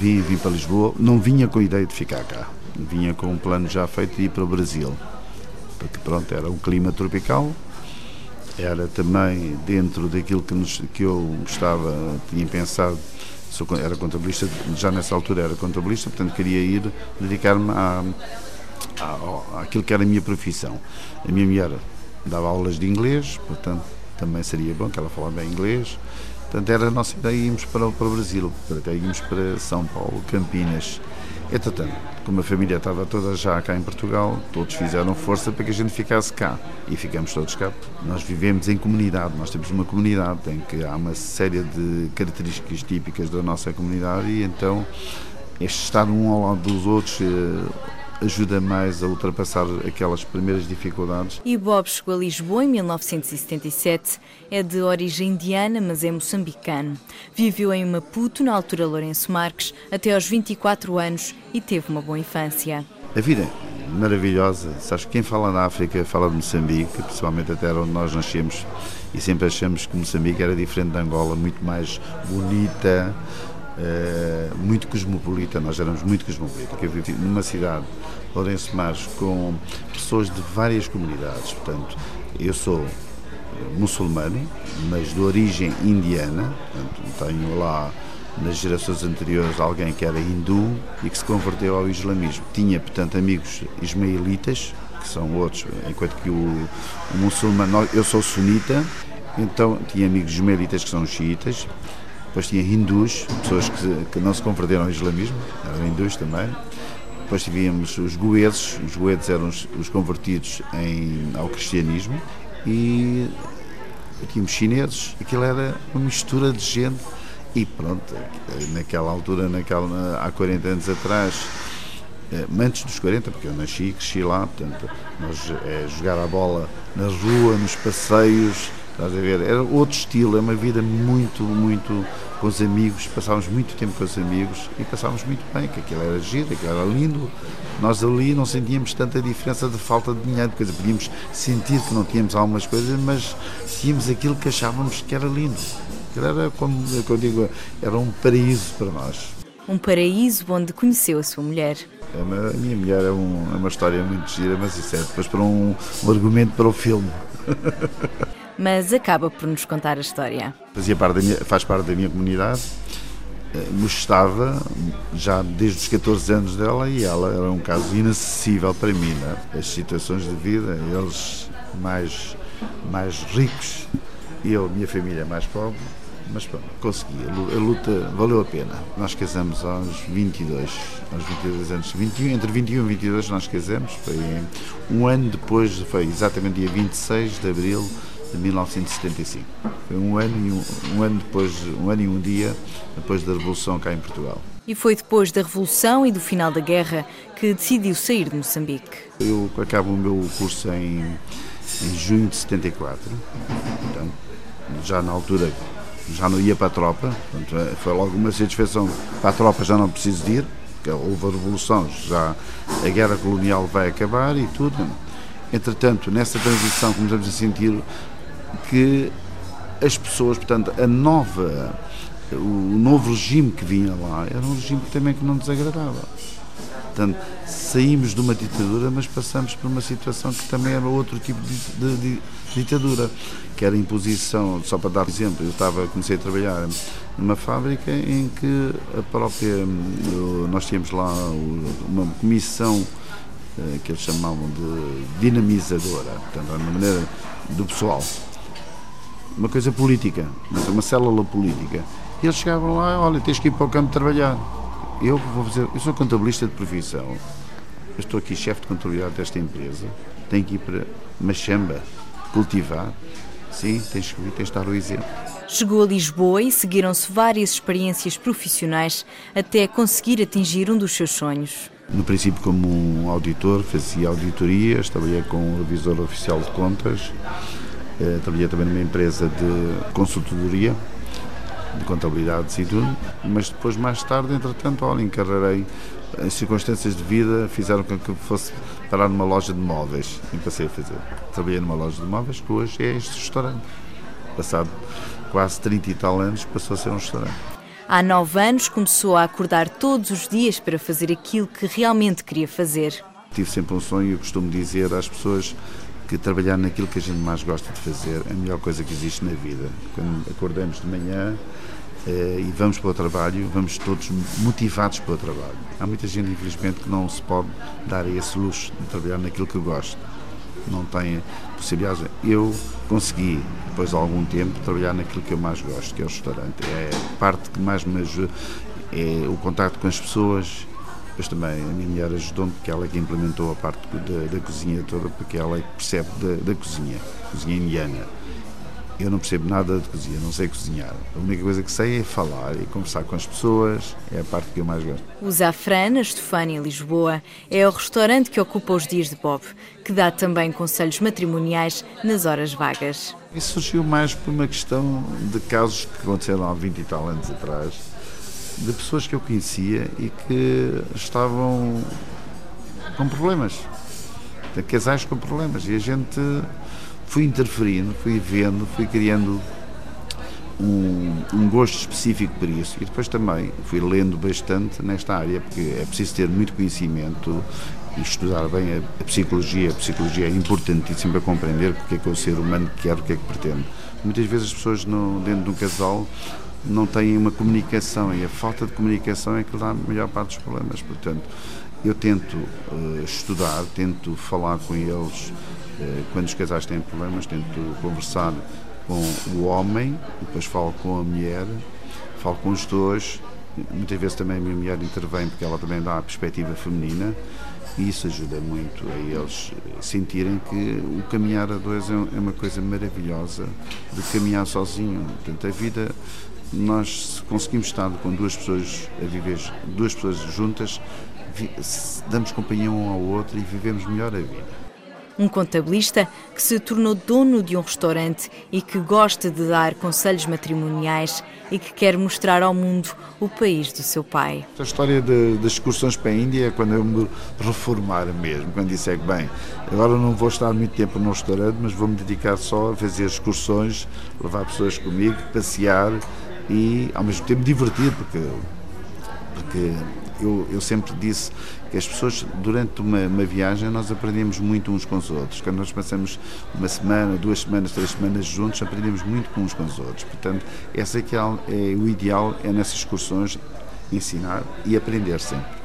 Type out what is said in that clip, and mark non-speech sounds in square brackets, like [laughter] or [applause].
vim, vim para Lisboa, não vinha com a ideia de ficar cá, vinha com um plano já feito de ir para o Brasil, porque pronto, era um clima tropical, era também dentro daquilo que, nos, que eu estava, tinha pensado, sou, era contabilista, já nessa altura era contabilista, portanto queria ir dedicar-me àquilo que era a minha profissão. A minha mulher dava aulas de inglês, portanto também seria bom que ela falasse bem inglês. Portanto, era a nossa ideia irmos para, para o Brasil, até irmos para São Paulo, Campinas. Entretanto, como a família estava toda já cá em Portugal, todos fizeram força para que a gente ficasse cá. E ficamos todos cá. Nós vivemos em comunidade, nós temos uma comunidade em que há uma série de características típicas da nossa comunidade e então este estar um ao lado dos outros eh, ajuda mais a ultrapassar aquelas primeiras dificuldades. E Bob chegou a Lisboa em 1977. É de origem indiana, mas é moçambicano. Viveu em Maputo, na altura Lourenço Marques, até aos 24 anos e teve uma boa infância. A vida é maravilhosa. Sabes, quem fala da África fala de Moçambique, principalmente até onde nós nascemos, e sempre achamos que Moçambique era diferente de Angola, muito mais bonita, eh, muito cosmopolita, nós éramos muito cosmopolita, eu vivi numa cidade, Lourenço Mares, com pessoas de várias comunidades, portanto, eu sou muçulmano, mas de origem indiana, portanto, tenho lá nas gerações anteriores alguém que era hindu e que se converteu ao islamismo. Tinha, portanto, amigos ismaelitas, que são outros, enquanto que o, o muçulmano, eu sou sunita, então tinha amigos ismaelitas que são xiitas, depois tinha hindus, pessoas que, que não se converteram ao islamismo, eram hindus também. Depois tivíamos os goeses, os goeses eram os, os convertidos em, ao cristianismo e tínhamos chineses. Aquilo era uma mistura de gente e pronto, naquela altura, naquela, há 40 anos atrás, eh, antes dos 40, porque eu nasci e cresci lá, portanto, nós é, jogar a bola na rua, nos passeios, Estás a ver? Era outro estilo, é uma vida muito, muito com os amigos, passávamos muito tempo com os amigos e passávamos muito bem, que aquilo era giro, aquilo era lindo. Nós ali não sentíamos tanta diferença de falta de dinheiro, porque podíamos sentir que não tínhamos algumas coisas, mas tínhamos aquilo que achávamos que era lindo. Aquilo era, como eu digo, era um paraíso para nós. Um paraíso onde conheceu a sua mulher. É a minha mulher é, um, é, uma história muito gira, mas isso é depois para um, um argumento para o filme. [laughs] mas acaba por nos contar a história. Fazia parte da minha, faz parte da minha comunidade, eh, gostava já desde os 14 anos dela e ela era um caso inacessível para mim. Né? As situações de vida, eles mais, mais ricos eu, minha família, mais pobre, mas pronto, consegui. A luta valeu a pena. Nós casamos aos 22, aos 22 anos. 21, entre 21 e 22 nós casamos. Foi um ano depois, foi exatamente dia 26 de abril de 1975. Foi um ano, e um, um, ano depois, um ano e um dia depois da Revolução cá em Portugal. E foi depois da Revolução e do final da Guerra que decidiu sair de Moçambique. Eu acabo o meu curso em, em junho de 74, portanto, já na altura já não ia para a tropa, portanto, foi logo uma satisfação para a tropa já não preciso ir, porque houve a Revolução, já a Guerra Colonial vai acabar e tudo. Entretanto, nessa transição começamos a sentir que as pessoas, portanto, a nova, o novo regime que vinha lá era um regime também que não nos agradava. Portanto, saímos de uma ditadura, mas passamos por uma situação que também era outro tipo de, de, de ditadura, que era a imposição, só para dar exemplo, eu estava, comecei a trabalhar numa fábrica em que a própria, nós tínhamos lá uma comissão eh, que eles chamavam de dinamizadora, portanto, uma maneira do pessoal uma coisa política, uma célula política. E eles chegavam lá, olha, tens que ir para o campo trabalhar. Eu vou fazer, eu sou contabilista de profissão, eu estou aqui chefe de contabilidade desta empresa, tenho que ir para Machamba, cultivar. Sim, tens que ir, tens de dar o exemplo. Chegou a Lisboa e seguiram-se várias experiências profissionais até conseguir atingir um dos seus sonhos. No princípio, como um auditor, fazia auditorias, trabalhei com o revisor oficial de contas, trabalhei também numa empresa de consultoria, de contabilidades e tudo, mas depois, mais tarde, entretanto, olha, encarrarei as circunstâncias de vida fizeram com que fosse parar numa loja de móveis e passei a fazer. Trabalhei numa loja de móveis que hoje é este restaurante. Passado quase 30 e tal anos, passou a ser um restaurante. Há nove anos começou a acordar todos os dias para fazer aquilo que realmente queria fazer. Tive sempre um sonho e eu costumo dizer às pessoas que trabalhar naquilo que a gente mais gosta de fazer é a melhor coisa que existe na vida. Quando acordamos de manhã eh, e vamos para o trabalho, vamos todos motivados para o trabalho. Há muita gente, infelizmente, que não se pode dar esse luxo de trabalhar naquilo que gosta. Não tem possibilidades. Eu consegui, depois de algum tempo, trabalhar naquilo que eu mais gosto, que é o restaurante. É a parte que mais me ajuda, é o contato com as pessoas, depois também a minha mulher ajudou-me, porque ela é que implementou a parte da, da cozinha toda, porque ela é que percebe da, da cozinha, cozinha indiana. Eu não percebo nada de cozinha, não sei cozinhar. A única coisa que sei é falar e conversar com as pessoas, é a parte que eu mais gosto. O Zafran, na Estefânia, Lisboa, é o restaurante que ocupa os dias de Bob, que dá também conselhos matrimoniais nas horas vagas. Isso surgiu mais por uma questão de casos que aconteceram há 20 e tal anos atrás, de pessoas que eu conhecia e que estavam com problemas, de casais com problemas. E a gente fui interferindo, fui vendo, fui criando um, um, gosto específico por isso. E depois também fui lendo bastante nesta área, porque é preciso ter muito conhecimento e estudar bem a, a psicologia. A psicologia é importantíssima para compreender porque é que o ser humano quer, o que é que pretende. Muitas vezes as pessoas no, dentro de um casal não têm uma comunicação e a falta de comunicação é que dá a melhor parte dos problemas. Portanto, eu tento uh, estudar, tento falar com eles uh, quando os casais têm problemas, tento conversar com o homem, depois falo com a mulher, falo com os dois. Muitas vezes também a minha mulher intervém porque ela também dá a perspectiva feminina e isso ajuda muito a eles sentirem que o caminhar a dois é, é uma coisa maravilhosa de caminhar sozinho. Portanto, a vida nós conseguimos estar com duas pessoas a viver, duas pessoas juntas, damos companhia um ao outro e vivemos melhor a vida. Um contabilista que se tornou dono de um restaurante e que gosta de dar conselhos matrimoniais e que quer mostrar ao mundo o país do seu pai. A história de, das excursões para a Índia é quando eu me reformar mesmo, quando disser que, bem, agora não vou estar muito tempo no restaurante, mas vou-me dedicar só a fazer excursões, levar pessoas comigo, passear, e ao mesmo tempo divertir, porque, porque eu, eu sempre disse que as pessoas, durante uma, uma, viagem, nós aprendemos muito uns com os outros. Quando nós passamos uma semana, duas semanas, três semanas juntos, aprendemos muito com uns com os outros. Portanto, essa é, que é, é o ideal, é nessas excursões ensinar e aprender sempre.